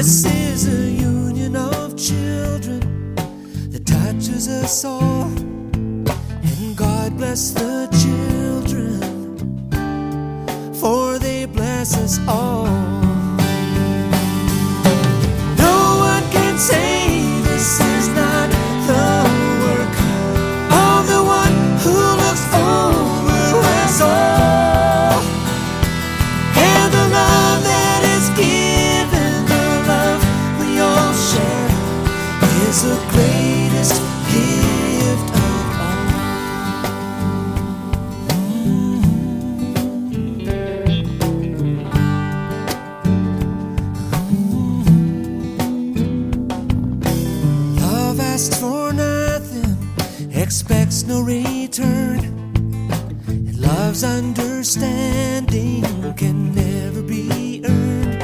This is a union of children that touches us all. And God bless the children, for they bless us all. expects no return, and love's understanding can never be earned.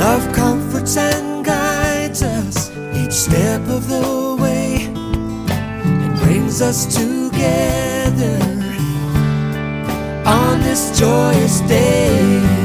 Love comforts and guides us each step of the way, and brings us together on this joyous day.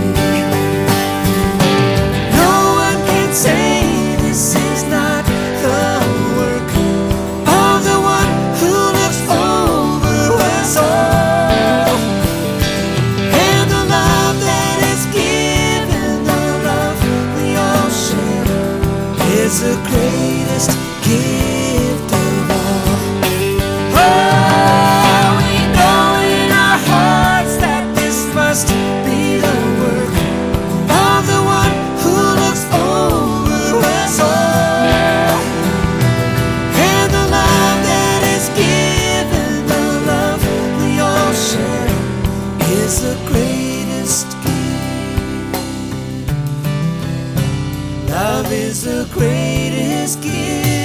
the greatest gift. Love is the greatest gift.